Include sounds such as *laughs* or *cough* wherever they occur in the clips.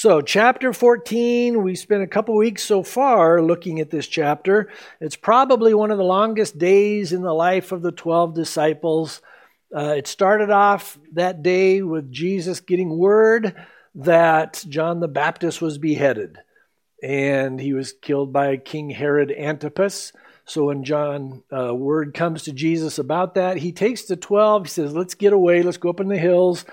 So, chapter 14, we spent a couple weeks so far looking at this chapter. It's probably one of the longest days in the life of the 12 disciples. Uh, it started off that day with Jesus getting word that John the Baptist was beheaded and he was killed by King Herod Antipas. So when John uh, word comes to Jesus about that, he takes the 12, he says, "Let's get away, let's go up in the hills."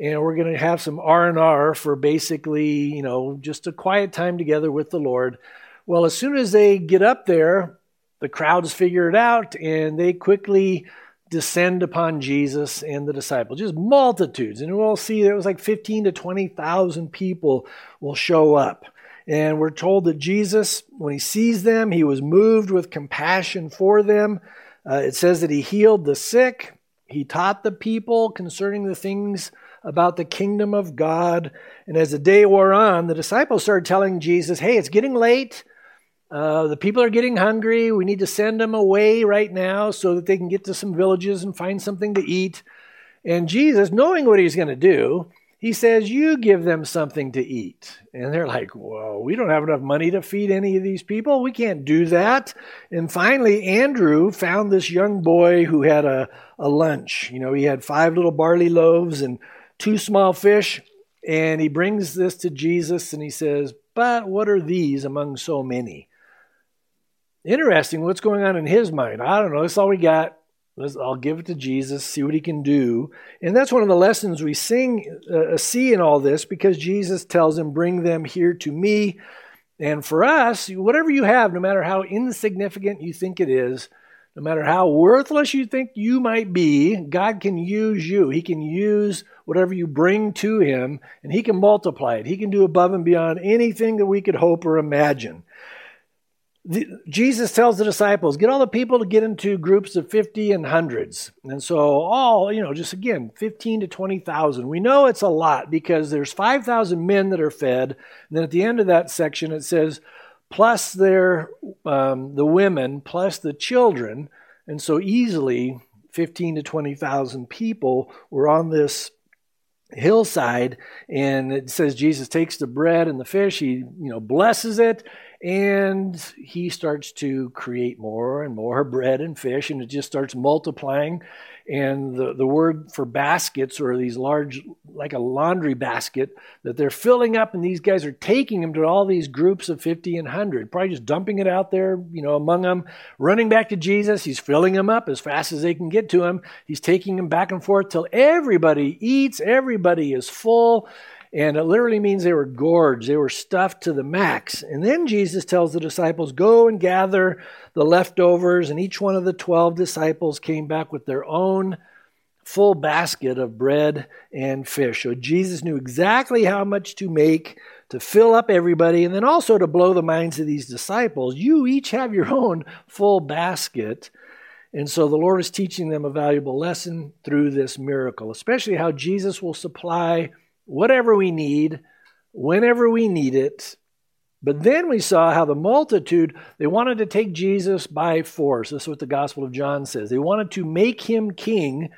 And we're going to have some r&r for basically you know just a quiet time together with the lord. Well as soon as they get up there the crowds figure it out and they quickly descend upon jesus and the disciples. Just multitudes. And we'll see there was like 15 to 20000 people will show up. And we're told that jesus when he sees them he was moved with compassion for them. Uh, it says that he healed the sick. He taught the people concerning the things about the kingdom of God. And as the day wore on, the disciples started telling Jesus, hey, it's getting late. Uh, the people are getting hungry. We need to send them away right now so that they can get to some villages and find something to eat. And Jesus, knowing what he's going to do, he says, You give them something to eat. And they're like, Whoa, we don't have enough money to feed any of these people. We can't do that. And finally, Andrew found this young boy who had a, a lunch. You know, he had five little barley loaves and two small fish, and he brings this to Jesus and he says, But what are these among so many? Interesting what's going on in his mind. I don't know. That's all we got. Let's, I'll give it to Jesus, see what he can do. And that's one of the lessons we sing, uh, see in all this because Jesus tells him, Bring them here to me. And for us, whatever you have, no matter how insignificant you think it is, no matter how worthless you think you might be, God can use you. He can use whatever you bring to Him, and He can multiply it. He can do above and beyond anything that we could hope or imagine. The, Jesus tells the disciples, get all the people to get into groups of 50 and hundreds. And so, all, you know, just again, 15 to 20,000. We know it's a lot because there's 5,000 men that are fed. And then at the end of that section, it says, plus their um, the women plus the children and so easily 15 to 20,000 people were on this hillside and it says Jesus takes the bread and the fish he you know blesses it and he starts to create more and more bread and fish and it just starts multiplying and the, the word for baskets or these large like a laundry basket that they're filling up and these guys are taking them to all these groups of 50 and 100 probably just dumping it out there you know among them running back to jesus. He's filling them up as fast as they can get to him he's taking them back and forth till everybody eats. Everybody is full and it literally means they were gorged, they were stuffed to the max. And then Jesus tells the disciples, Go and gather the leftovers. And each one of the 12 disciples came back with their own full basket of bread and fish. So Jesus knew exactly how much to make to fill up everybody and then also to blow the minds of these disciples. You each have your own full basket. And so the Lord is teaching them a valuable lesson through this miracle, especially how Jesus will supply whatever we need, whenever we need it. But then we saw how the multitude, they wanted to take Jesus by force. This is what the Gospel of John says. They wanted to make him king.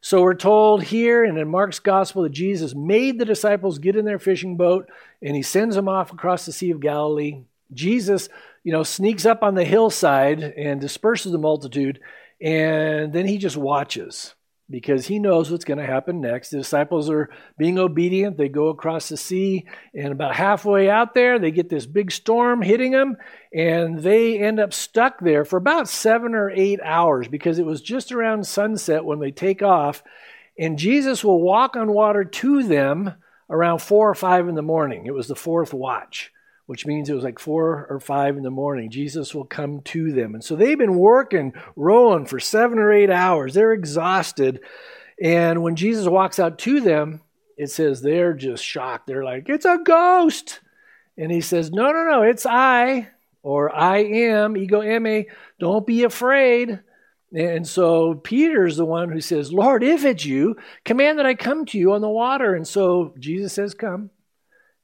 So we're told here and in Mark's Gospel that Jesus made the disciples get in their fishing boat and he sends them off across the Sea of Galilee. Jesus, you know, sneaks up on the hillside and disperses the multitude, and then he just watches because he knows what's going to happen next. The disciples are being obedient. They go across the sea, and about halfway out there, they get this big storm hitting them, and they end up stuck there for about seven or eight hours because it was just around sunset when they take off. And Jesus will walk on water to them around four or five in the morning. It was the fourth watch which means it was like four or five in the morning. Jesus will come to them. And so they've been working, rowing for seven or eight hours. They're exhausted. And when Jesus walks out to them, it says they're just shocked. They're like, it's a ghost. And he says, no, no, no, it's I, or I am, ego eimi, don't be afraid. And so Peter's the one who says, Lord, if it's you, command that I come to you on the water. And so Jesus says, Come.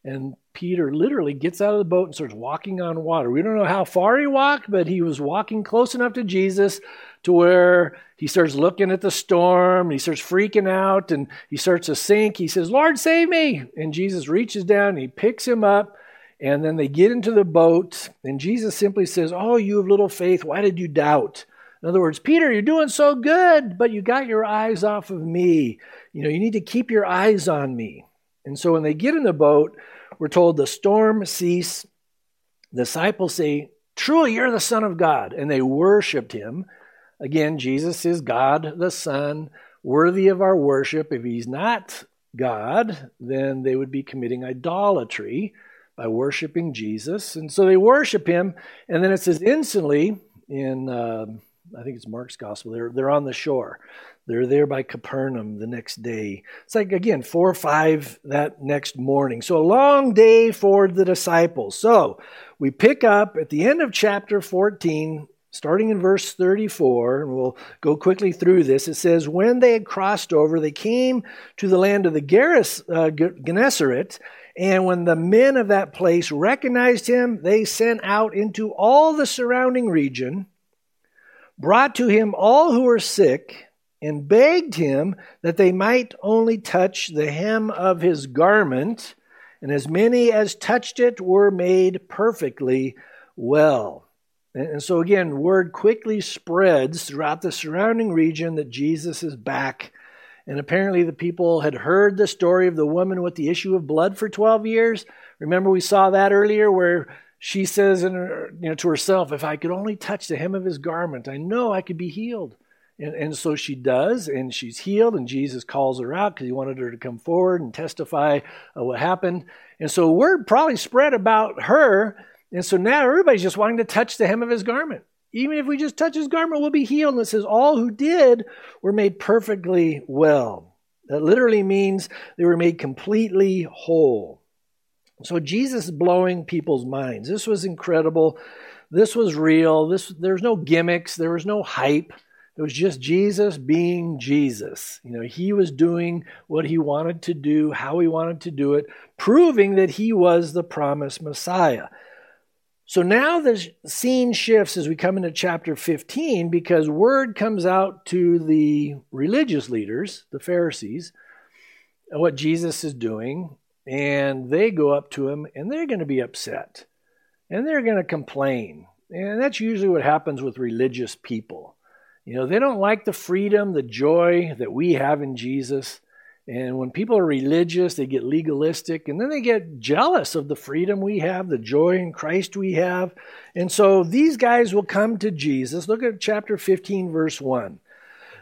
And Peter literally gets out of the boat and starts walking on water. We don't know how far he walked, but he was walking close enough to Jesus to where he starts looking at the storm. he starts freaking out and he starts to sink. He says, Lord, save me. And Jesus reaches down and he picks him up. And then they get into the boat. And Jesus simply says, Oh, you have little faith. Why did you doubt? In other words, Peter, you're doing so good, but you got your eyes off of me. You know, you need to keep your eyes on me. And so when they get in the boat, we're told the storm ceased. The disciples say, Truly, you're the Son of God. And they worshiped him. Again, Jesus is God the Son, worthy of our worship. If he's not God, then they would be committing idolatry by worshiping Jesus. And so they worship him. And then it says, instantly, in uh, I think it's Mark's gospel, they're, they're on the shore. They're there by Capernaum the next day. It's like, again, four or five that next morning. So a long day for the disciples. So we pick up at the end of chapter 14, starting in verse 34, and we'll go quickly through this. It says, When they had crossed over, they came to the land of the Geras, uh, Gennesaret. And when the men of that place recognized him, they sent out into all the surrounding region, brought to him all who were sick and begged him that they might only touch the hem of his garment, and as many as touched it were made perfectly well. And so, again, word quickly spreads throughout the surrounding region that Jesus is back. And apparently, the people had heard the story of the woman with the issue of blood for 12 years. Remember, we saw that earlier where she says in her, you know, to herself, If I could only touch the hem of his garment, I know I could be healed. And, and so she does, and she's healed, and Jesus calls her out because he wanted her to come forward and testify what happened. And so word probably spread about her. And so now everybody's just wanting to touch the hem of his garment. Even if we just touch his garment, we'll be healed. And it says, all who did were made perfectly well. That literally means they were made completely whole. So Jesus is blowing people's minds. This was incredible. This was real. This, there's no gimmicks. There was no hype. It was just Jesus being Jesus. You know, he was doing what he wanted to do, how he wanted to do it, proving that he was the promised Messiah. So now the scene shifts as we come into chapter 15 because word comes out to the religious leaders, the Pharisees, what Jesus is doing, and they go up to him and they're going to be upset and they're going to complain. And that's usually what happens with religious people. You know, they don't like the freedom, the joy that we have in Jesus. And when people are religious, they get legalistic and then they get jealous of the freedom we have, the joy in Christ we have. And so these guys will come to Jesus. Look at chapter 15, verse 1.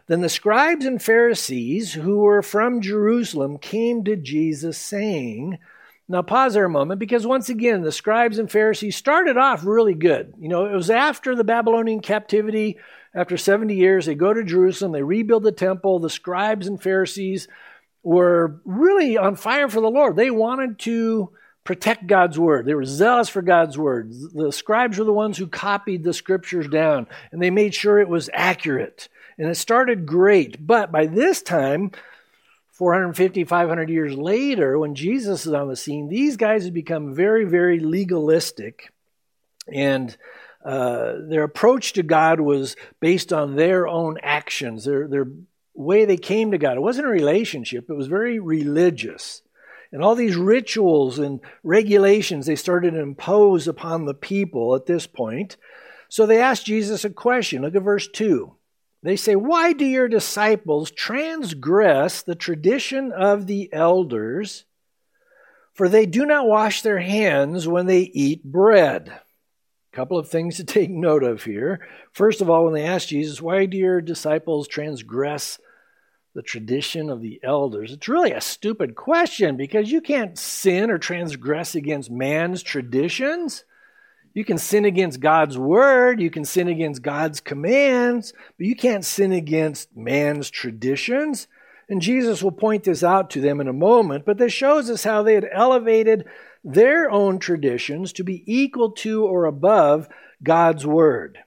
Then the scribes and Pharisees who were from Jerusalem came to Jesus, saying, now, pause there a moment because once again, the scribes and Pharisees started off really good. You know, it was after the Babylonian captivity after 70 years, they go to Jerusalem, they rebuild the temple. The scribes and Pharisees were really on fire for the Lord. They wanted to protect God's word. They were zealous for God's word. The scribes were the ones who copied the scriptures down and they made sure it was accurate. And it started great. But by this time, 450, 500 years later, when Jesus is on the scene, these guys have become very, very legalistic and uh, their approach to God was based on their own actions, their, their way they came to God. It wasn't a relationship, it was very religious. And all these rituals and regulations they started to impose upon the people at this point. So they asked Jesus a question. Look at verse 2. They say, Why do your disciples transgress the tradition of the elders? For they do not wash their hands when they eat bread. Couple of things to *laughs* take note of here. First of all, when they asked Jesus, Why do your disciples transgress the tradition of the elders? It's really a stupid question because you can't sin or transgress against man's traditions. You can sin against God's word, you can sin against God's commands, but you can't sin against man's traditions. And Jesus will point this out to them in a moment, but this shows us how they had elevated their own traditions to be equal to or above God's word.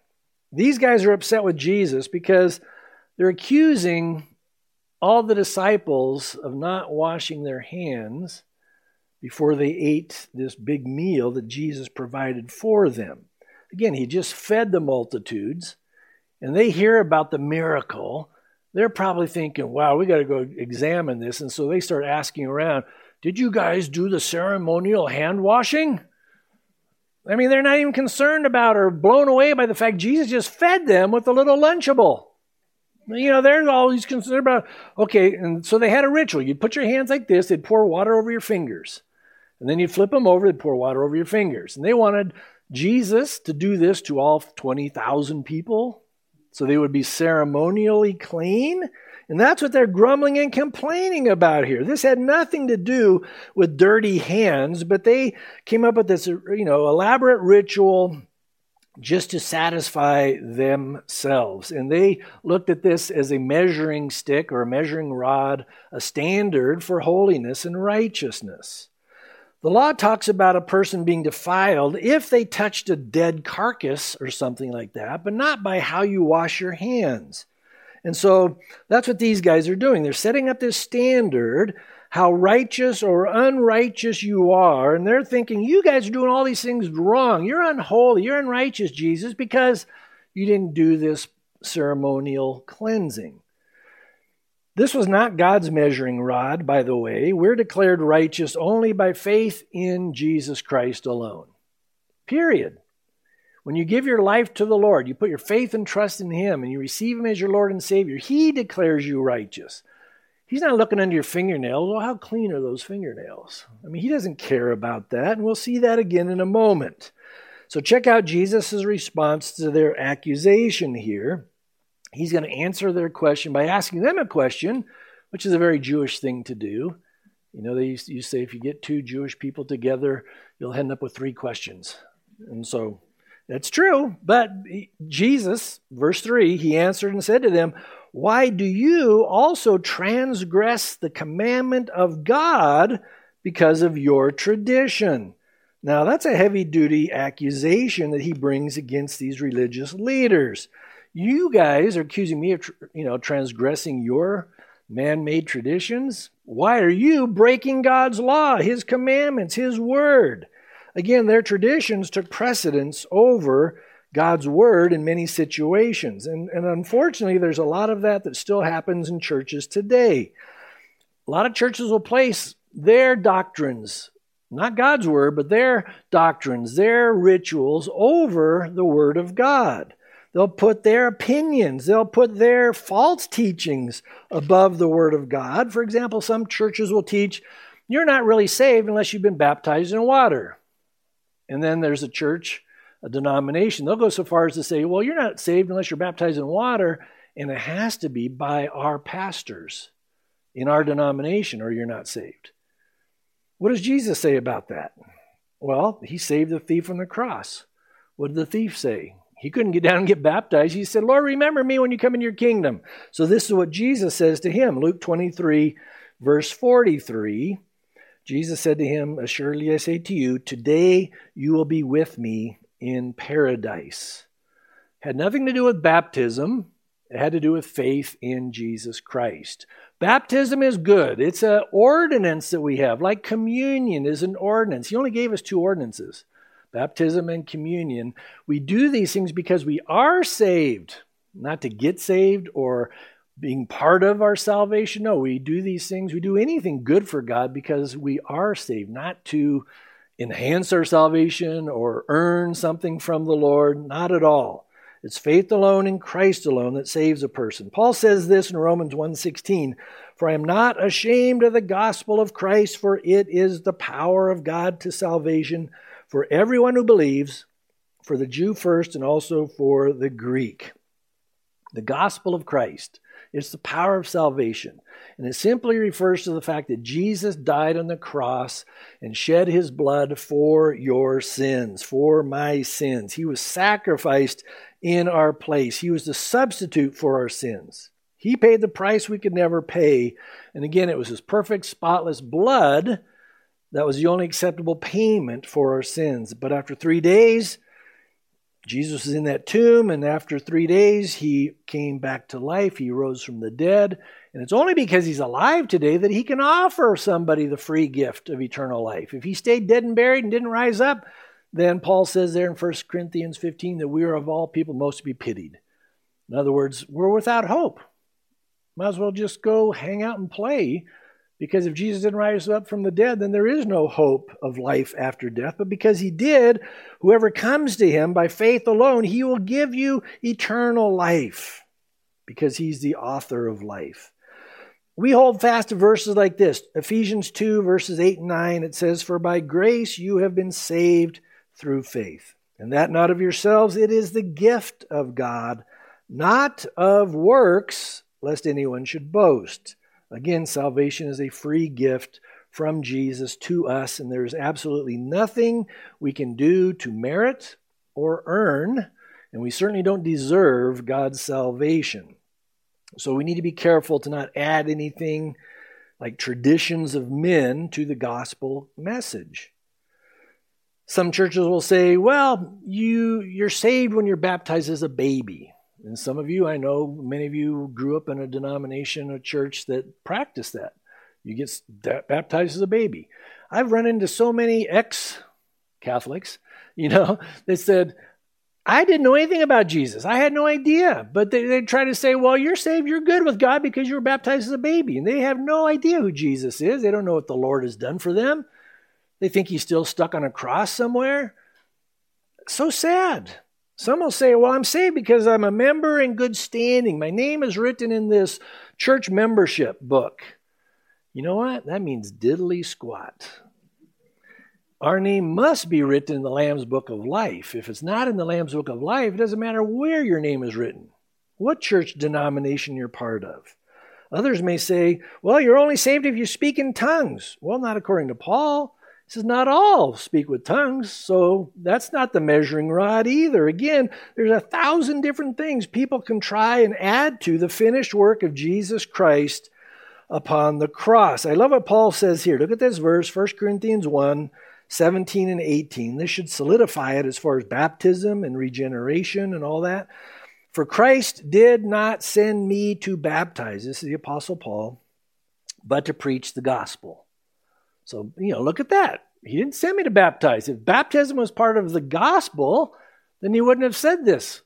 These guys are upset with Jesus because they're accusing all the disciples of not washing their hands before they ate this big meal that Jesus provided for them. Again, he just fed the multitudes, and they hear about the miracle. They're probably thinking, wow, we got to go examine this. And so they start asking around, did you guys do the ceremonial hand washing? I mean, they're not even concerned about or blown away by the fact Jesus just fed them with a little Lunchable. You know, they're always concerned about, okay, and so they had a ritual. You'd put your hands like this, they'd pour water over your fingers. And then you'd flip them over, they'd pour water over your fingers. And they wanted Jesus to do this to all 20,000 people so they would be ceremonially clean. And that's what they're grumbling and complaining about here. This had nothing to do with dirty hands, but they came up with this, you know, elaborate ritual just to satisfy themselves. And they looked at this as a measuring stick or a measuring rod, a standard for holiness and righteousness. The law talks about a person being defiled if they touched a dead carcass or something like that, but not by how you wash your hands. And so that's what these guys are doing. They're setting up this standard, how righteous or unrighteous you are. And they're thinking, you guys are doing all these things wrong. You're unholy. You're unrighteous, Jesus, because you didn't do this ceremonial cleansing. This was not God's measuring rod, by the way. We're declared righteous only by faith in Jesus Christ alone. Period. When you give your life to the Lord, you put your faith and trust in Him, and you receive Him as your Lord and Savior, He declares you righteous. He's not looking under your fingernails. Well, how clean are those fingernails? I mean, He doesn't care about that, and we'll see that again in a moment. So, check out Jesus' response to their accusation here. He's going to answer their question by asking them a question, which is a very Jewish thing to do. You know, they used to say if you get two Jewish people together, you'll end up with three questions. And so that's true. But Jesus, verse 3, he answered and said to them, Why do you also transgress the commandment of God because of your tradition? Now, that's a heavy duty accusation that he brings against these religious leaders. You guys are accusing me of, you know, transgressing your man-made traditions. Why are you breaking God's law, his commandments, his word? Again, their traditions took precedence over God's word in many situations. And, and unfortunately, there's a lot of that that still happens in churches today. A lot of churches will place their doctrines, not God's word, but their doctrines, their rituals over the word of God. They'll put their opinions, they'll put their false teachings above the word of God. For example, some churches will teach you're not really saved unless you've been baptized in water. And then there's a church, a denomination, they'll go so far as to say, well, you're not saved unless you're baptized in water, and it has to be by our pastors in our denomination, or you're not saved. What does Jesus say about that? Well, he saved the thief on the cross. What did the thief say? He couldn't get down and get baptized. He said, Lord, remember me when you come in your kingdom. So this is what Jesus says to him. Luke 23, verse 43. Jesus said to him, Assuredly I say to you, today you will be with me in paradise. Had nothing to do with baptism. It had to do with faith in Jesus Christ. Baptism is good. It's an ordinance that we have, like communion is an ordinance. He only gave us two ordinances baptism and communion. We do these things because we are saved, not to get saved or being part of our salvation. No, we do these things, we do anything good for God because we are saved, not to enhance our salvation or earn something from the Lord, not at all. It's faith alone in Christ alone that saves a person. Paul says this in Romans 1:16, "For I am not ashamed of the gospel of Christ, for it is the power of God to salvation for everyone who believes, for the Jew first and also for the Greek." The gospel of Christ it's the power of salvation. And it simply refers to the fact that Jesus died on the cross and shed his blood for your sins, for my sins. He was sacrificed in our place, he was the substitute for our sins. He paid the price we could never pay. And again, it was his perfect, spotless blood that was the only acceptable payment for our sins. But after three days, Jesus is in that tomb, and after three days, he came back to life. He rose from the dead, And it's only because he's alive today that he can offer somebody the free gift of eternal life. If he stayed dead and buried and didn't rise up, then Paul says there in 1 Corinthians 15 that we are of all people most to be pitied. In other words, we're without hope. Might as well just go hang out and play because if Jesus didn't rise up from the dead, then there is no hope of life after death. But because he did, whoever comes to him by faith alone, he will give you eternal life because he's the author of life. We hold fast to verses like this Ephesians 2, verses 8 and 9. It says, For by grace you have been saved through faith. And that not of yourselves, it is the gift of God, not of works, lest anyone should boast. Again, salvation is a free gift from Jesus to us, and there's absolutely nothing we can do to merit or earn, and we certainly don't deserve God's salvation. So we need to be careful to not add anything like traditions of men to the gospel message. Some churches will say, well, you, you're saved when you're baptized as a baby. And some of you, I know many of you grew up in a denomination, a church that practiced that. You get baptized as a baby. I've run into so many ex Catholics, you know, *laughs* that said, I didn't know anything about Jesus. I had no idea. But they, they try to say, well, you're saved, you're good with God because you were baptized as a baby. And they have no idea who Jesus is. They don't know what the Lord has done for them. They think he's still stuck on a cross somewhere. So sad. Some will say, well, I'm saved because I'm a member in good standing. My name is written in this church membership book. You know what? That means diddly squat. Our name must be written in the Lamb's Book of Life. If it's not in the Lamb's Book of Life, it doesn't matter where your name is written, what church denomination you're part of. Others may say, well, you're only saved if you speak in tongues. Well, not according to Paul. He says, not all speak with tongues, so that's not the measuring rod either. Again, there's a thousand different things people can try and add to the finished work of Jesus Christ upon the cross. I love what Paul says here. Look at this verse, 1 Corinthians 1 17 and 18. This should solidify it as far as baptism and regeneration and all that. For Christ did not send me to baptize, this is the Apostle Paul, but to preach the gospel. So, you know, look at that. He didn't send me to baptize. If baptism was part of the gospel, then he wouldn't have said this.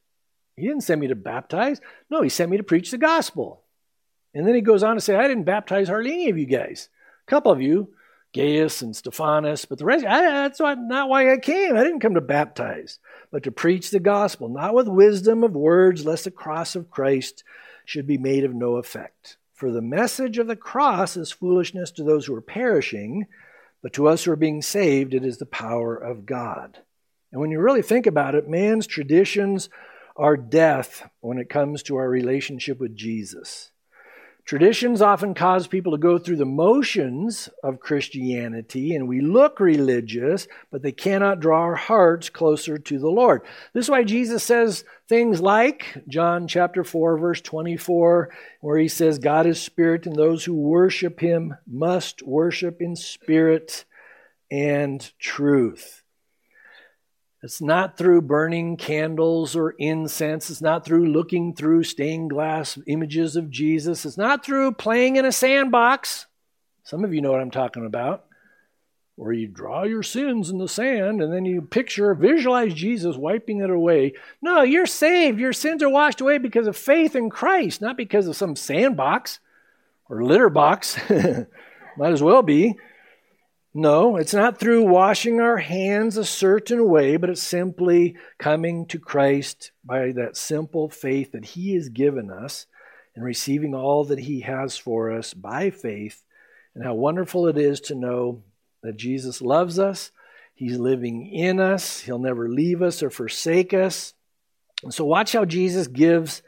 He didn't send me to baptize. No, he sent me to preach the gospel. And then he goes on to say, I didn't baptize hardly any of you guys. A couple of you, Gaius and Stephanus, but the rest, I, that's not why I came. I didn't come to baptize, but to preach the gospel, not with wisdom of words, lest the cross of Christ should be made of no effect. For the message of the cross is foolishness to those who are perishing, but to us who are being saved, it is the power of God. And when you really think about it, man's traditions are death when it comes to our relationship with Jesus. Traditions often cause people to go through the motions of Christianity, and we look religious, but they cannot draw our hearts closer to the Lord. This is why Jesus says things like John chapter 4, verse 24, where he says, God is spirit, and those who worship him must worship in spirit and truth. It's not through burning candles or incense. It's not through looking through stained glass images of Jesus. It's not through playing in a sandbox. Some of you know what I'm talking about. Where you draw your sins in the sand and then you picture, visualize Jesus wiping it away. No, you're saved. Your sins are washed away because of faith in Christ, not because of some sandbox or litter box. *laughs* Might as well be. No, it's not through washing our hands a certain way, but it's simply coming to Christ by that simple faith that He has given us and receiving all that He has for us by faith. And how wonderful it is to know that Jesus loves us, He's living in us, He'll never leave us or forsake us. And so, watch how Jesus gives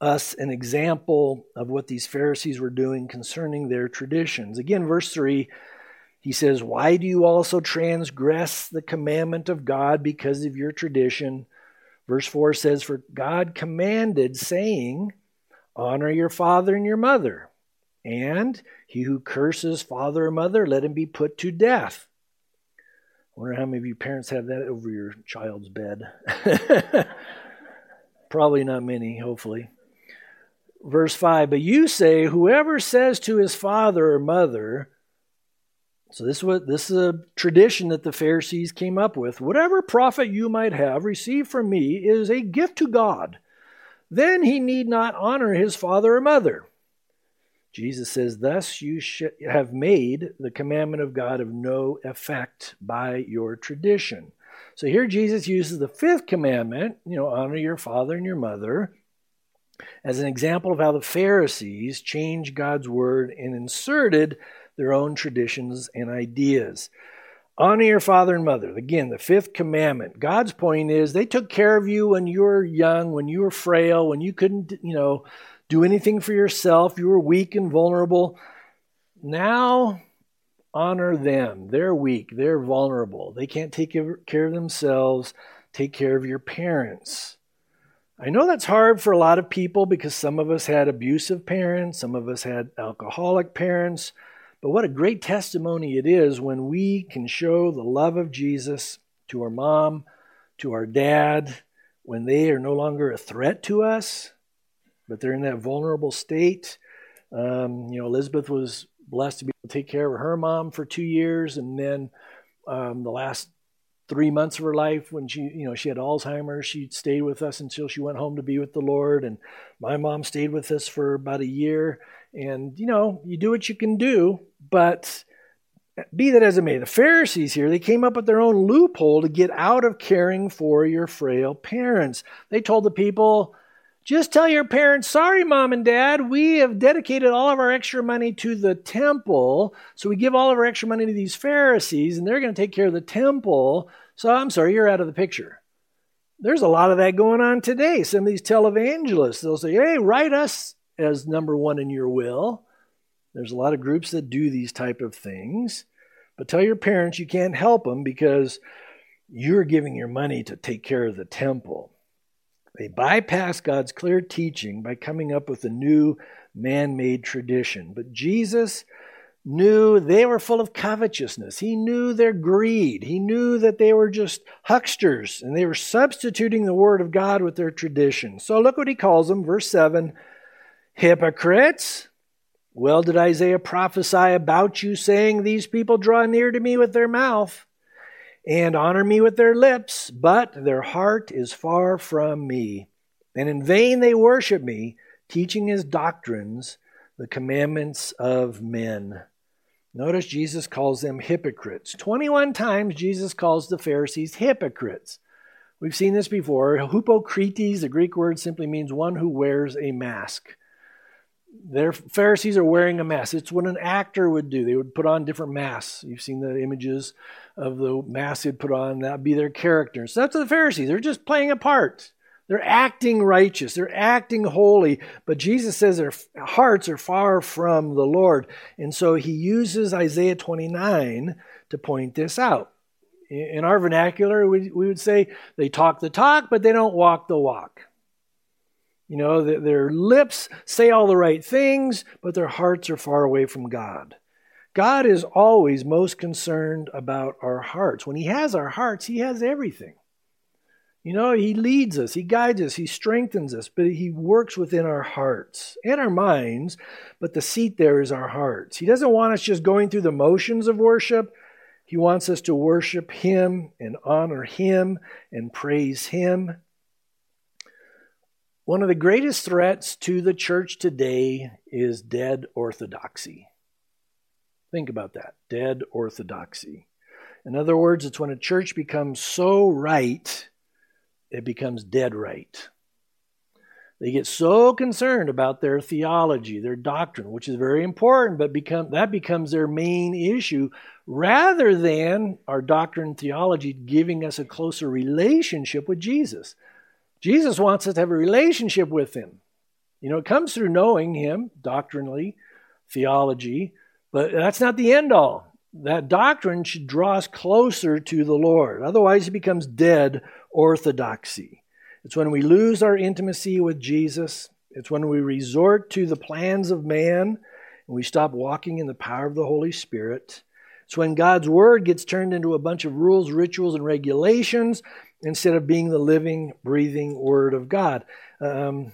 us an example of what these Pharisees were doing concerning their traditions. Again, verse 3 he says, Why do you also transgress the commandment of God because of your tradition? Verse 4 says, For God commanded, saying, Honor your father and your mother, and he who curses father or mother, let him be put to death. I wonder how many of you parents have that over your child's bed. *laughs* Probably not many, hopefully. verse 5 But you say, Whoever says to his father or mother, so this was this is a tradition that the Pharisees came up with. Whatever profit you might have received from me is a gift to God. Then he need not honor his father or mother. Jesus says, Thus you have made the commandment of God of no effect by your tradition. So here Jesus uses the fifth commandment, you know, honor your father and your mother, as an example of how the Pharisees changed God's word and inserted their own traditions and ideas. Honor your father and mother. Again, the fifth commandment. God's point is they took care of you when you were young, when you were frail, when you couldn't, you know, do anything for yourself. You were weak and vulnerable. Now, honor them. They're weak, they're vulnerable. They can't take care of themselves. Take care of your parents. I know that's hard for a lot of people because some of us had abusive parents, some of us had alcoholic parents. But what a great testimony it is when we can show the love of Jesus to our mom, to our dad, when they are no longer a threat to us, but they're in that vulnerable state. Um, you know, Elizabeth was blessed to be able to take care of her mom for two years, and then um, the last three months of her life when she you know she had alzheimer's she stayed with us until she went home to be with the lord and my mom stayed with us for about a year and you know you do what you can do but be that as it may, the Pharisees here, they came up with their own loophole to get out of caring for your frail parents. They told the people, just tell your parents, sorry, mom and dad, we have dedicated all of our extra money to the temple. So we give all of our extra money to these Pharisees, and they're going to take care of the temple. So I'm sorry, you're out of the picture. There's a lot of that going on today. Some of these televangelists, they'll say, hey, write us as number one in your will. There's a lot of groups that do these type of things. But tell your parents you can't help them because you're giving your money to take care of the temple. They bypass God's clear teaching by coming up with a new man made tradition. But Jesus knew they were full of covetousness. He knew their greed. He knew that they were just hucksters and they were substituting the word of God with their tradition. So look what he calls them, verse 7 hypocrites. Well, did Isaiah prophesy about you, saying, These people draw near to me with their mouth and honor me with their lips, but their heart is far from me. And in vain they worship me, teaching as doctrines the commandments of men. Notice Jesus calls them hypocrites. 21 times Jesus calls the Pharisees hypocrites. We've seen this before. Hypocrites, the Greek word simply means one who wears a mask their Pharisees are wearing a mask. It's what an actor would do. They would put on different masks. You've seen the images of the masks they'd put on. That'd be their characters. So that's the Pharisees. They're just playing a part. They're acting righteous. They're acting holy. But Jesus says their hearts are far from the Lord. And so he uses Isaiah 29 to point this out. In our vernacular, we would say they talk the talk, but they don't walk the walk. You know, their lips say all the right things, but their hearts are far away from God. God is always most concerned about our hearts. When He has our hearts, He has everything. You know, He leads us, He guides us, He strengthens us, but He works within our hearts and our minds, but the seat there is our hearts. He doesn't want us just going through the motions of worship. He wants us to worship Him and honor Him and praise Him one of the greatest threats to the church today is dead orthodoxy. Think about that dead orthodoxy. In other words, it's when a church becomes so right, it becomes dead right. They get so concerned about their theology, their doctrine, which is very important, but become, that becomes their main issue rather than our doctrine and theology giving us a closer relationship with Jesus. Jesus wants us to have a relationship with him. You know, it comes through knowing him doctrinally, theology, but that's not the end all. That doctrine should draw us closer to the Lord. Otherwise, it becomes dead orthodoxy. It's when we lose our intimacy with Jesus, it's when we resort to the plans of man and we stop walking in the power of the Holy Spirit. It's when God's Word gets turned into a bunch of rules, rituals, and regulations instead of being the living, breathing Word of God. Um,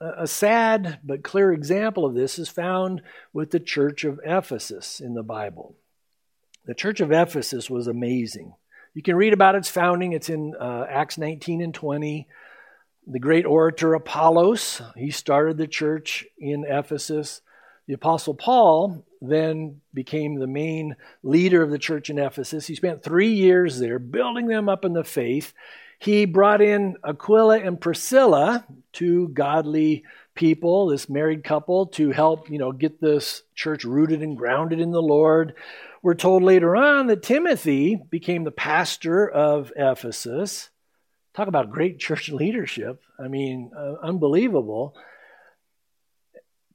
a sad but clear example of this is found with the church of Ephesus in the Bible. The church of Ephesus was amazing. You can read about its founding, it's in uh, Acts 19 and 20. The great orator Apollos, he started the church in Ephesus. The Apostle Paul then became the main leader of the church in Ephesus. He spent three years there building them up in the faith. He brought in Aquila and Priscilla, two godly people, this married couple, to help, you know, get this church rooted and grounded in the Lord. We're told later on that Timothy became the pastor of Ephesus. Talk about great *laughs* church leadership. I mean, uh, unbelievable.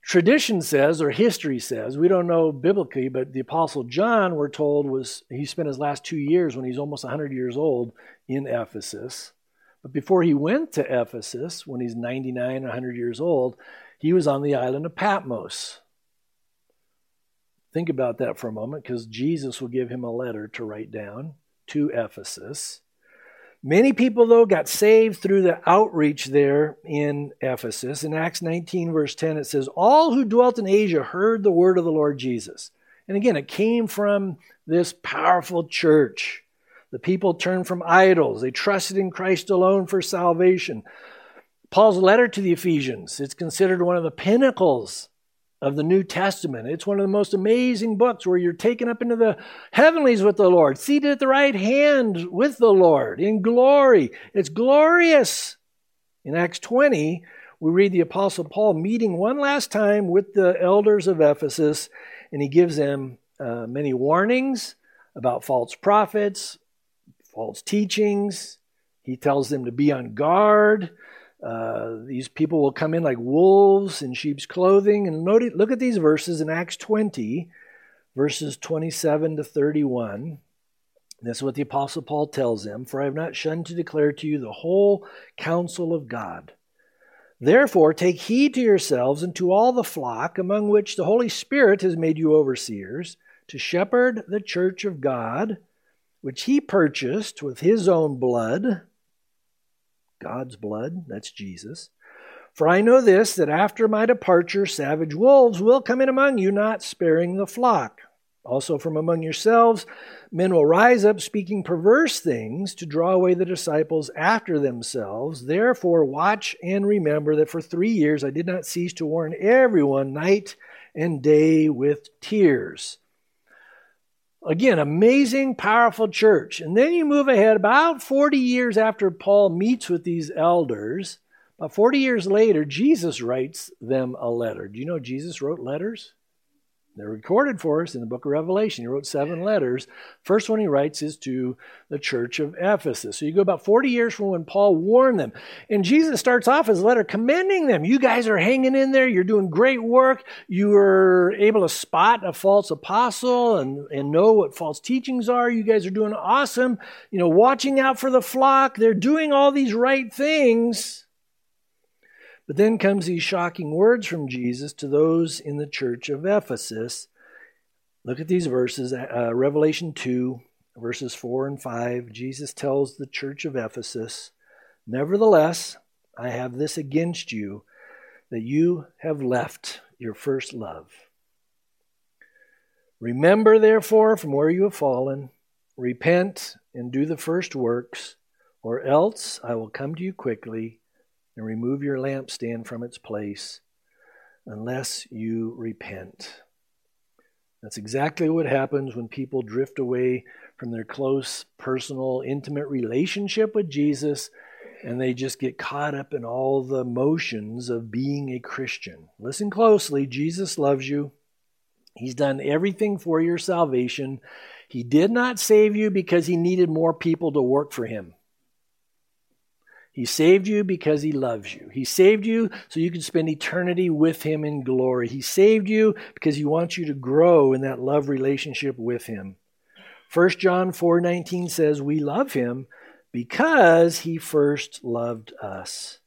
Tradition says, or history says, we don't know biblically, but the Apostle John, we're told, was he spent his last two years when he's almost 100 years old in Ephesus. But before he went to Ephesus, when he's 99, 100 years old, he was on the island of Patmos. Think about that for a moment because Jesus will give him a letter to write down to Ephesus. Many people, though, got saved through the outreach there in Ephesus. In Acts 19, verse 10, it says, All who dwelt in Asia heard the word of the Lord Jesus. And again, it came from this powerful church. The people turned from idols, they trusted in Christ alone for salvation. Paul's letter to the Ephesians, it's considered one of the pinnacles of the New Testament. It's one of the most amazing books where you're taken up into the heavenlies with the Lord, seated at the right hand with the Lord in glory. It's glorious. In Acts 20, we read the Apostle Paul meeting one last time with the elders of Ephesus, and he gives them uh, many warnings about false prophets, false teachings. He tells them to be on guard. Uh, these people will come in like wolves in sheep's clothing. And look at these verses in Acts 20, verses 27 to 31. This is what the Apostle Paul tells them For I have not shunned to declare to you the whole counsel of God. Therefore, take heed to yourselves and to all the flock among which the Holy Spirit has made you overseers, to shepherd the church of God, which he purchased with his own blood. God's blood, that's Jesus. For I know this, that after my departure, savage wolves will come in among you, not sparing the flock. Also, from among yourselves, men will rise up speaking perverse things to draw away the disciples after themselves. Therefore, watch and remember that for three years I did not cease to warn everyone night and day with tears. Again, amazing, powerful church. And then you move ahead about 40 years after Paul meets with these elders. About 40 years later, Jesus writes them a letter. Do you know Jesus wrote letters? They're recorded for us in the book of Revelation. He wrote seven letters. First one he writes is to the church of Ephesus. So you go about 40 years from when Paul warned them. And Jesus starts off his letter commending them. You guys are hanging in there. You're doing great work. You are able to spot a false apostle and, and know what false teachings are. You guys are doing awesome. You know, watching out for the flock. They're doing all these right things. But then comes these shocking words from Jesus to those in the church of Ephesus. Look at these verses, uh, Revelation 2, verses 4 and 5. Jesus tells the church of Ephesus, Nevertheless, I have this against you, that you have left your first love. Remember, therefore, from where you have fallen, repent and do the first works, or else I will come to you quickly and remove your lampstand from its place unless you repent. That's exactly what happens when people drift away from their close, personal, intimate relationship with Jesus and they just get caught up in all the motions of being a Christian. Listen closely Jesus loves you. He's done everything for your salvation. He did not save you because he needed more people to work for him. He saved you because he loves you. He saved you so you can spend eternity with him in glory. He saved you because he wants you to grow in that love relationship with him. 1 John 4:19 says we love him because he first loved us.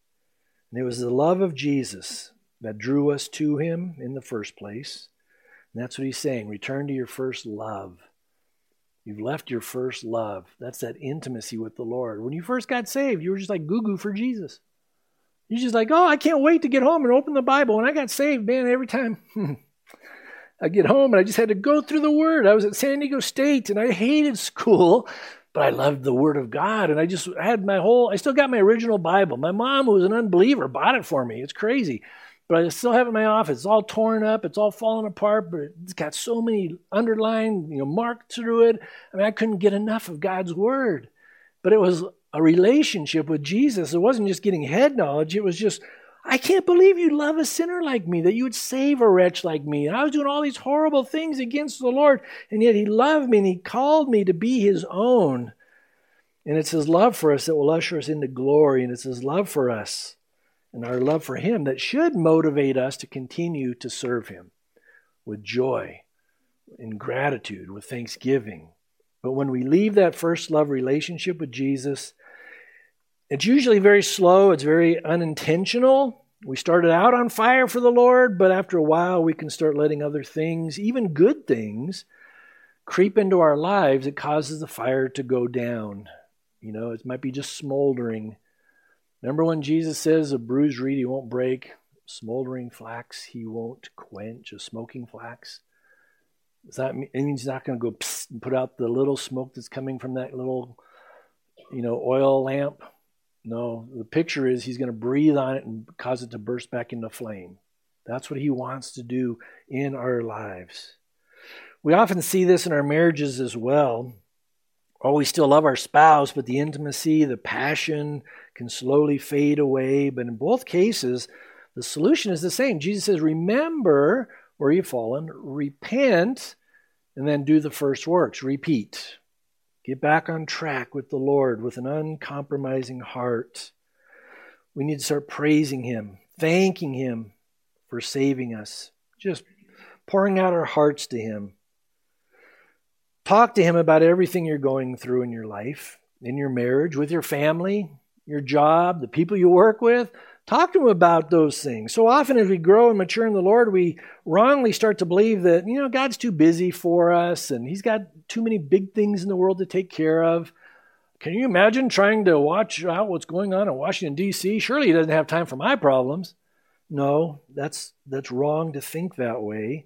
And it was the love of Jesus that drew us to him in the first place. And that's what he's saying. Return to your first love. You've left your first love. That's that intimacy with the Lord. When you first got saved, you were just like goo goo for Jesus. You're just like, oh, I can't wait to get home and open the Bible. When I got saved, man, every time *laughs* I get home and I just had to go through the Word. I was at San Diego State and I hated school, but I loved the Word of God. And I just had my whole, I still got my original Bible. My mom, who was an unbeliever, bought it for me. It's crazy. But I still have it in my office. It's all torn up. It's all falling apart, but it's got so many underlined, you know, marked through it. I mean, I couldn't get enough of God's Word. But it was a relationship with Jesus. It wasn't just getting head knowledge, it was just, I can't believe you love a sinner like me, that you would save a wretch like me. And I was doing all these horrible things against the Lord, and yet He loved me and He called me to be His own. And it's His love for us that will usher us into glory, and it's His love for us and our love for Him that should motivate us to continue to serve Him with joy, in gratitude, with thanksgiving. But when we leave that first love relationship with Jesus, it's usually very slow, it's very unintentional. We started out on fire for the Lord, but after a while, we can start letting other things, even good things, creep into our lives. It causes the fire to go down. You know, it might be just smoldering. Remember when Jesus says, A bruised reed he won't break, smoldering flax he won't quench, a smoking flax? Does that mean he's not going to go and put out the little smoke that's coming from that little, you know, oil lamp? No, the picture is he's going to breathe on it and cause it to burst back into flame. That's what he wants to do in our lives. We often see this in our marriages as well. Oh, we still love our spouse, but the intimacy, the passion can slowly fade away. But in both cases, the solution is the same. Jesus says, Remember where you've fallen, repent, and then do the first works. Repeat. Get back on track with the Lord with an uncompromising heart. We need to start praising Him, thanking Him for saving us, just pouring out our hearts to Him. Talk to Him about everything you're going through in your life, in your marriage, with your family, your job, the people you work with. Talk to him about those things. So often, as we grow and mature in the Lord, we wrongly start to believe that, you know, God's too busy for us and He's got too many big things in the world to take care of. Can you imagine trying to watch out what's going on in Washington, D.C.? Surely He doesn't have time for my problems. No, that's, that's wrong to think that way.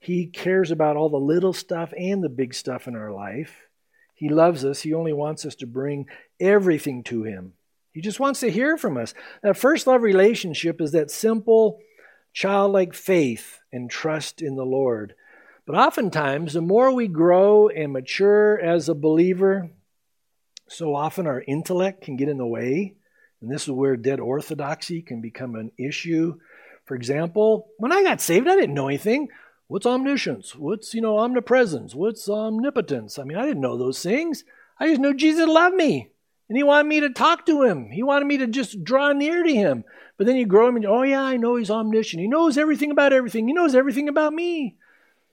He cares about all the little stuff and the big stuff in our life. He loves us. He only wants us to bring everything to Him. He just wants to hear from us. That first love relationship is that simple, childlike faith and trust in the Lord. But oftentimes, the more we grow and mature as a believer, so often our intellect can get in the way. And this is where dead orthodoxy can become an issue. For example, when I got saved, I didn't know anything. What's omniscience? What's, you know, omnipresence? What's omnipotence? I mean, I didn't know those things. I just knew Jesus loved me. And he wanted me to talk to him. He wanted me to just draw near to him. But then you grow him and, oh, yeah, I know he's omniscient. He knows everything about everything. He knows everything about me.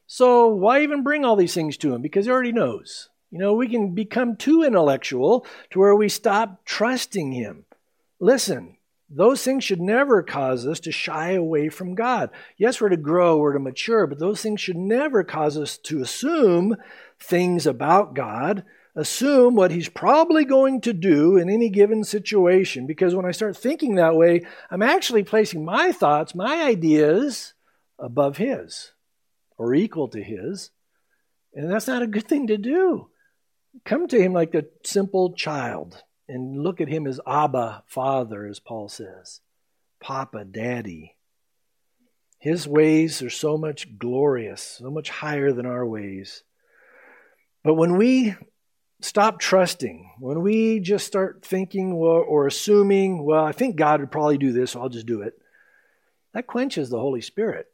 So why even bring all these things to him? Because he already knows. You know, we can become too intellectual to where we stop trusting him. Listen, those things should never cause us to shy away from God. Yes, we're to grow, we're to mature, but those things should never cause us to assume things about God assume what he's probably going to do in any given situation because when I start thinking that way, I'm actually placing my thoughts, my ideas above his or equal to his. And that's not a good thing to do. Come to him like a simple child and look at him as Abba, Father, as Paul says, Papa, Daddy. His ways are so much glorious, so much higher than our ways. But when we stop trusting, when we just start thinking or, or, assuming, well, I think God would probably do this, so I'll just do it, that quenches the Holy Spirit.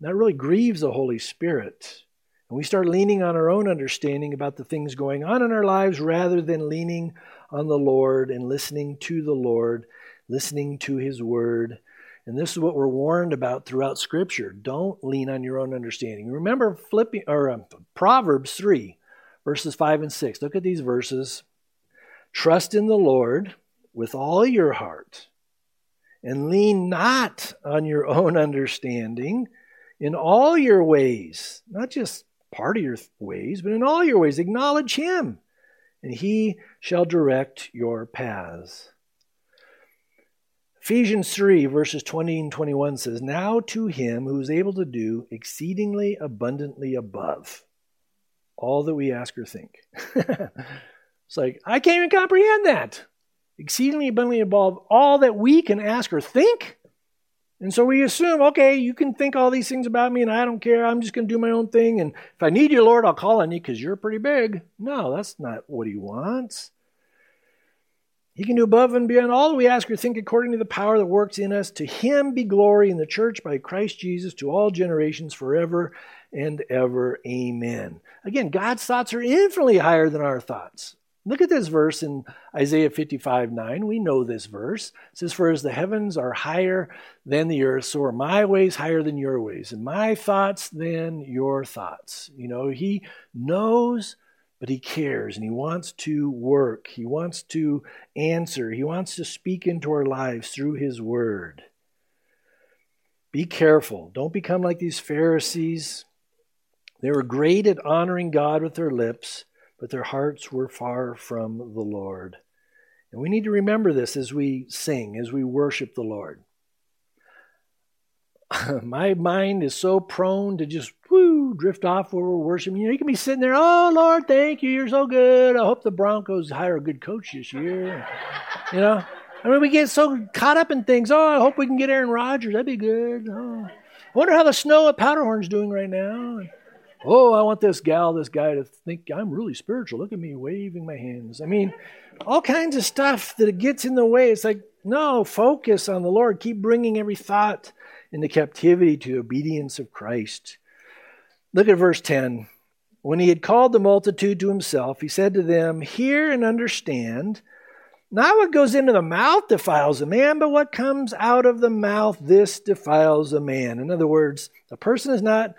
That really grieves the Holy Spirit. And we start leaning on our own understanding about the things going on in our lives rather than leaning on the Lord and listening to the Lord, listening to His Word. And this is what we're warned about throughout Scripture. Don't lean on your own understanding. Remember Philippi- or um, Proverbs 3 verses 5 and 6. Look at these verses. Trust in the Lord with all your heart and lean not on your own understanding in all your ways, not just part of your ways, but in all your ways. Acknowledge Him, and He shall direct your paths. Ephesians 3, verses 20 and 21 says, Now to him who is able to do exceedingly abundantly above all that we ask or think. *laughs* it's like, I can't even comprehend that. Exceedingly abundantly above all that we can ask or think. And so we assume, okay, you can think all these things about me and I don't care. I'm just going to do my own thing. And if I need you, Lord, I'll call on you because you're pretty big. No, that's not what he wants. He can do above and beyond all that we ask or think according to the power that works in us. To him be glory in the church by Christ Jesus to all generations forever and ever. Amen. Again, God's thoughts are infinitely higher than our thoughts. Look at this verse in Isaiah 55 9. We know this verse. It says, For as the heavens are higher than the earth, so are my ways higher than your ways, and my thoughts than your thoughts. You know, he knows but he cares and he wants to work. He wants to answer. He wants to speak into our lives through his word. Be careful. Don't become like these Pharisees. They were great at honoring God with their lips, but their hearts were far from the Lord. And we need to remember this as we sing, as we worship the Lord. *laughs* my mind is so prone to just woo, drift off where we're worshiping. You know, you can be sitting there, oh Lord, thank you, you're so good. I hope the Broncos hire a good coach this year. you know, I mean, we get so caught up in things. Oh, I hope we can get Aaron Rodgers. That'd be good. Oh, I wonder how the snow at Powderhorn's doing right now. Oh, I want this gal, this guy to think I'm really spiritual. Look at me waving my hands. I mean, all kinds of stuff that gets in the way. It's like, no, focus on the Lord. Keep bringing every thought into captivity to obedience of Christ. Look at verse 10. When he had called the multitude to himself, he said to them, Hear and understand. Not what goes into the mouth defiles a man, but what comes out of the mouth, this defiles a man. In other words, a person is not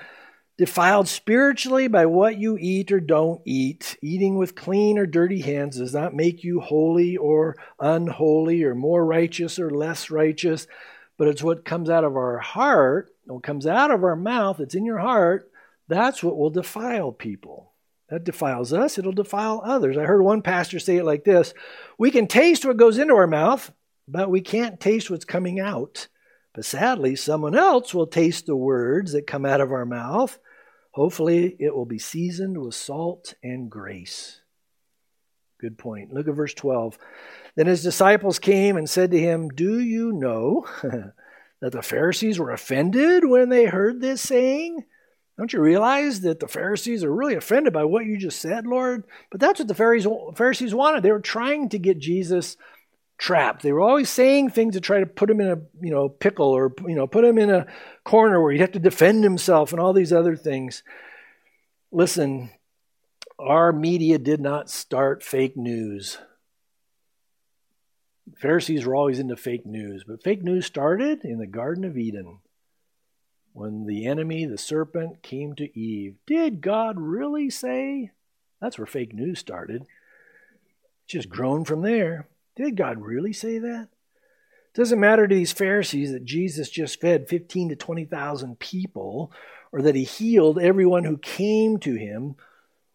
defiled spiritually by what you eat or don't eat. Eating with clean or dirty hands does not make you holy or unholy or more righteous or less righteous but it's what comes out of our heart, what comes out of our mouth, it's in your heart, that's what will defile people. That defiles us, it'll defile others. I heard one pastor say it like this We can taste what goes into our mouth, but we can't taste what's coming out. But sadly, someone else will taste the words that come out of our mouth. Hopefully, it will be seasoned with salt and grace. Good point. Look at verse 12. Then his disciples came and said to him, Do you know *laughs* that the Pharisees were offended when they heard this saying? Don't you realize that the Pharisees are really offended by what you just said, Lord? But that's what the Pharisees wanted. They were trying to get Jesus trapped. They were always saying things to try to put him in a you know pickle or you know put him in a corner where he'd have to defend himself and all these other things. Listen, our media did not start fake news. Pharisees were always into fake news, but fake news started in the Garden of Eden when the enemy, the serpent, came to Eve. Did God really say? That's where fake news started. It's just grown from there. Did God really say that? Doesn't matter to these Pharisees that Jesus just fed 15 to 20,000 people or that he healed everyone who came to him.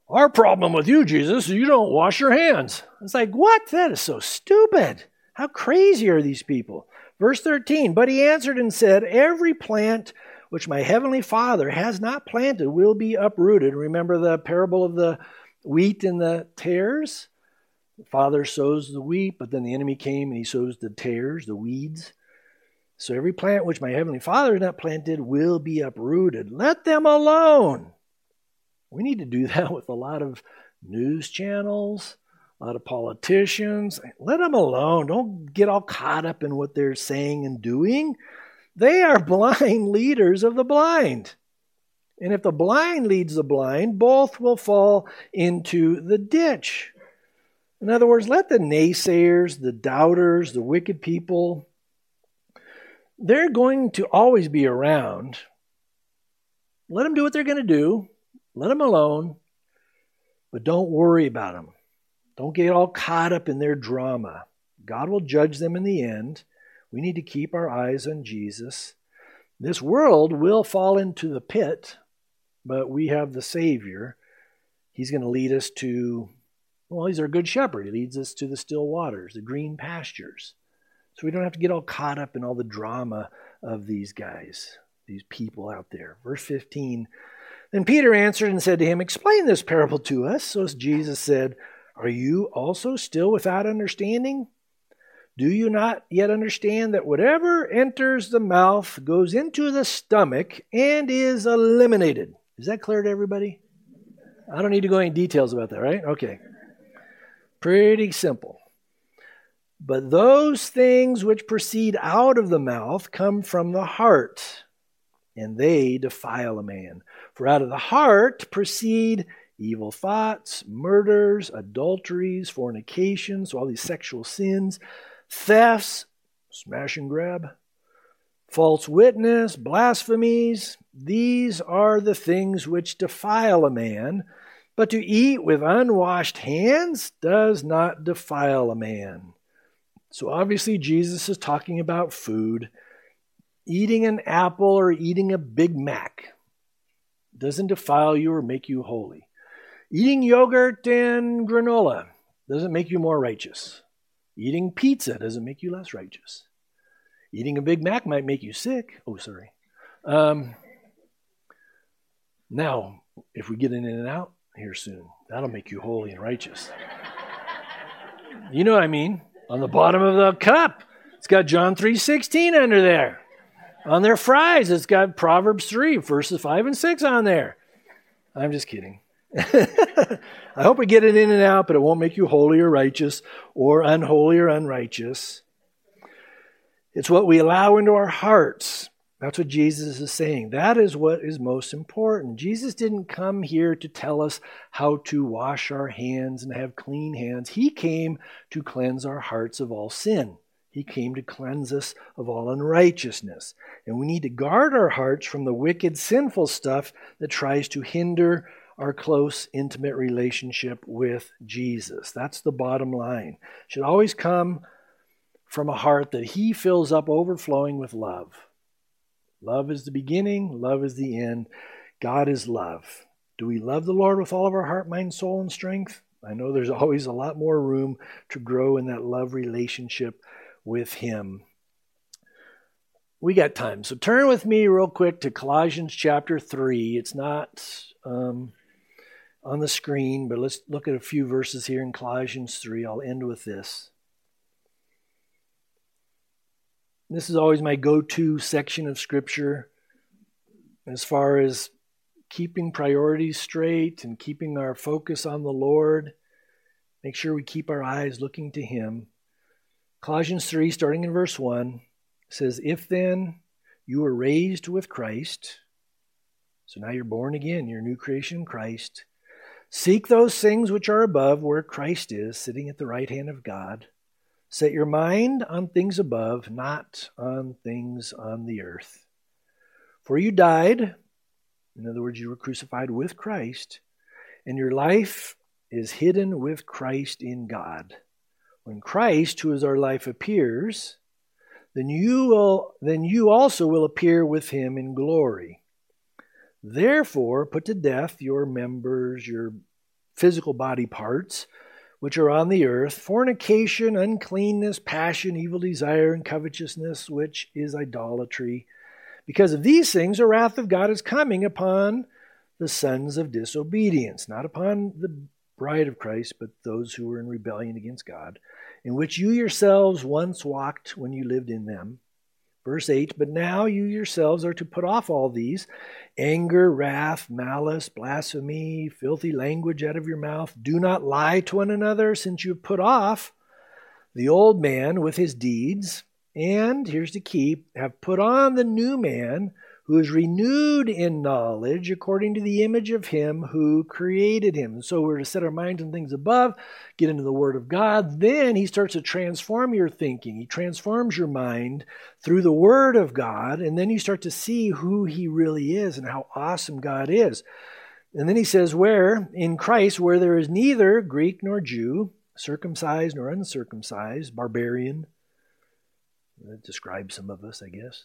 Our problem with you, Jesus, is you don't wash your hands. It's like, what? That is so stupid. How crazy are these people? Verse 13, but he answered and said, Every plant which my heavenly Father has not planted will be uprooted. Remember the parable of the wheat and the tares? The Father sows the wheat, but then the enemy came and he sows the tares, the weeds. So every plant which my heavenly Father has not planted will be uprooted. Let them alone. We need to do *laughs* that with a lot of news channels, a lot of politicians. Let them alone. Don't get all caught up in what they're saying and doing. They are *laughs* blind leaders of the blind. And if the blind leads the blind, both will fall into the ditch. In other words, let the naysayers, the doubters, the wicked people, they're going to always be around. Let them do what they're going to do. Let them alone. But don't worry about them. Don't get all caught up in their drama. God will judge them in the end. We need to keep our eyes on Jesus. This world will fall into the pit, but we have the Savior. He's going to lead us to, well, he's our good shepherd. He leads us to the still waters, the green pastures. So we don't have to get all caught up in all the drama of these guys, these people out there. Verse 15 Then Peter answered and said to him, Explain this parable to us. So Jesus said, Are you also still without understanding? Do you not yet understand that whatever enters the mouth goes into the stomach and is eliminated? Is that clear to everybody? I don't need to go into details about that, right? Okay. Pretty simple. But those things which proceed out of the mouth come from the heart, and they defile a man. For out of the heart proceed evil thoughts, murders, adulteries, fornications, so all these sexual sins, thefts, smash and grab, false witness, blasphemies. These are the things which defile a man. But to eat with unwashed hands does not defile a man. So obviously, Jesus is talking about food. Eating an apple or eating a Big Mac doesn't defile you or make you holy. Eating yogurt and granola doesn't make you more righteous. Eating pizza doesn't make you less righteous. Eating a Big Mac might make you sick. Oh, sorry. Um, now, if we get In-N-Out here soon, that'll make you holy and righteous. you know what I mean? On the bottom of the cup, it's got John 3:16 under there. On their fries, it's got Proverbs 3 verses 5 and 6 on there. I'm just kidding. *laughs* I hope we get it In-N-Out, but it won't make you holy or righteous or unholy or unrighteous. It's what we allow into our hearts. That's what Jesus is saying. That is what is most important. Jesus didn't come here to tell us how to wash our hands and have clean hands. He came to cleanse our hearts of all sin. He came to cleanse us of all unrighteousness. And we need to guard our hearts from the wicked, sinful stuff that tries to hinder our close, intimate relationship with Jesus. That's the bottom line. It should always come from a heart that He fills up overflowing with love. Love is the beginning, love is the end. God is love. Do we love the Lord with all of our heart, mind, soul, and strength? I know there's *laughs* always a lot more room to grow in that love relationship with Him. We got time. So turn with me real quick to Colossians chapter 3. It's not um, on the screen, but let's look at a few verses here in Colossians 3. I'll end with this. This is always my go to section of Scripture as far as keeping priorities straight and keeping our focus on the Lord. Make sure we keep our eyes looking to Him. Colossians 3, starting in verse 1, says, If then you were raised with Christ, so now you're born again, you're new creation in Christ, seek those things which are above, where Christ is, sitting at the right hand of God. Set your mind on things above, not on things on the earth. For you died, in other words, you were crucified with Christ, and your life is hidden with Christ in God. When Christ, who is our life, appears, then you will then you also will appear with him in glory. Therefore, put to death your members, your physical body parts which are on the earth fornication, uncleanness, passion, evil desire, and covetousness, which is idolatry. Because of these things, the wrath of God is coming upon the sons of disobedience, not upon the bride of Christ, but those who were in rebellion against God, in which you yourselves once walked when you lived in them. Verse 8 But now you yourselves are to put off all these anger, wrath, malice, blasphemy, filthy language out of your mouth. Do not lie to one another, since you have put off the old man with his deeds, and here's the key have put on the new man who is renewed in knowledge according to the image of him who created him. so we're to set our minds on things above, get into the Word of God. Then he starts to transform your thinking. He transforms your mind through the Word of God, and then you start to see who he really is and how awesome God is. And then he says, Where in Christ, where there is neither Greek nor Jew, circumcised nor uncircumcised, barbarian, that describes some of us, I guess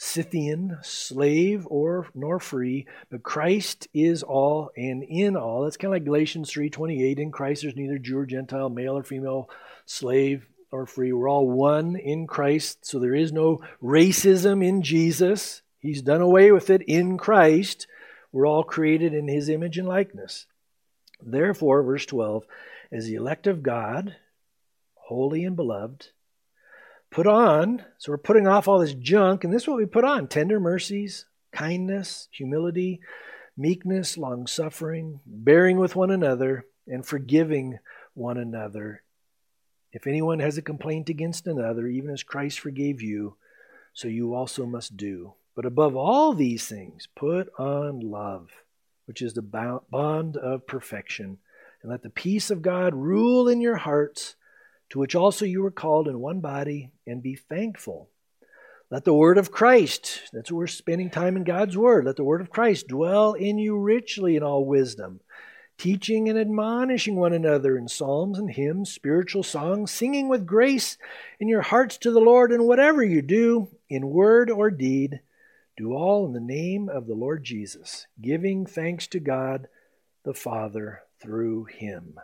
Scythian, slave or nor free, but Christ is all and in all. That's kind of like Galatians 3:28. In Christ there's neither Jew or Gentile, male or female, slave or free. We're all one in Christ, so there is no racism in Jesus. He's done away with it in Christ. We're all created in his image and likeness. Therefore, verse 12, as the elect of God, holy and beloved, put on, so we're putting off all this junk, and this is what we put on tender mercies, kindness, humility, meekness, long suffering, bearing with one another, and forgiving one another. If anyone has a complaint against another, even as Christ forgave you, so you also must do. But above all these things, put on love, which is the bond of perfection. And let the peace of God rule in your hearts, to which also you were called in one body, and be thankful. Let the word of Christ, that's what we're spending time in God's word, let the word of Christ dwell in you richly in all wisdom, teaching and admonishing one another in psalms and hymns, spiritual songs, singing with grace in your hearts to the Lord, and whatever you do, in word or deed, do all in the name of the Lord Jesus, giving thanks to God the Father through him.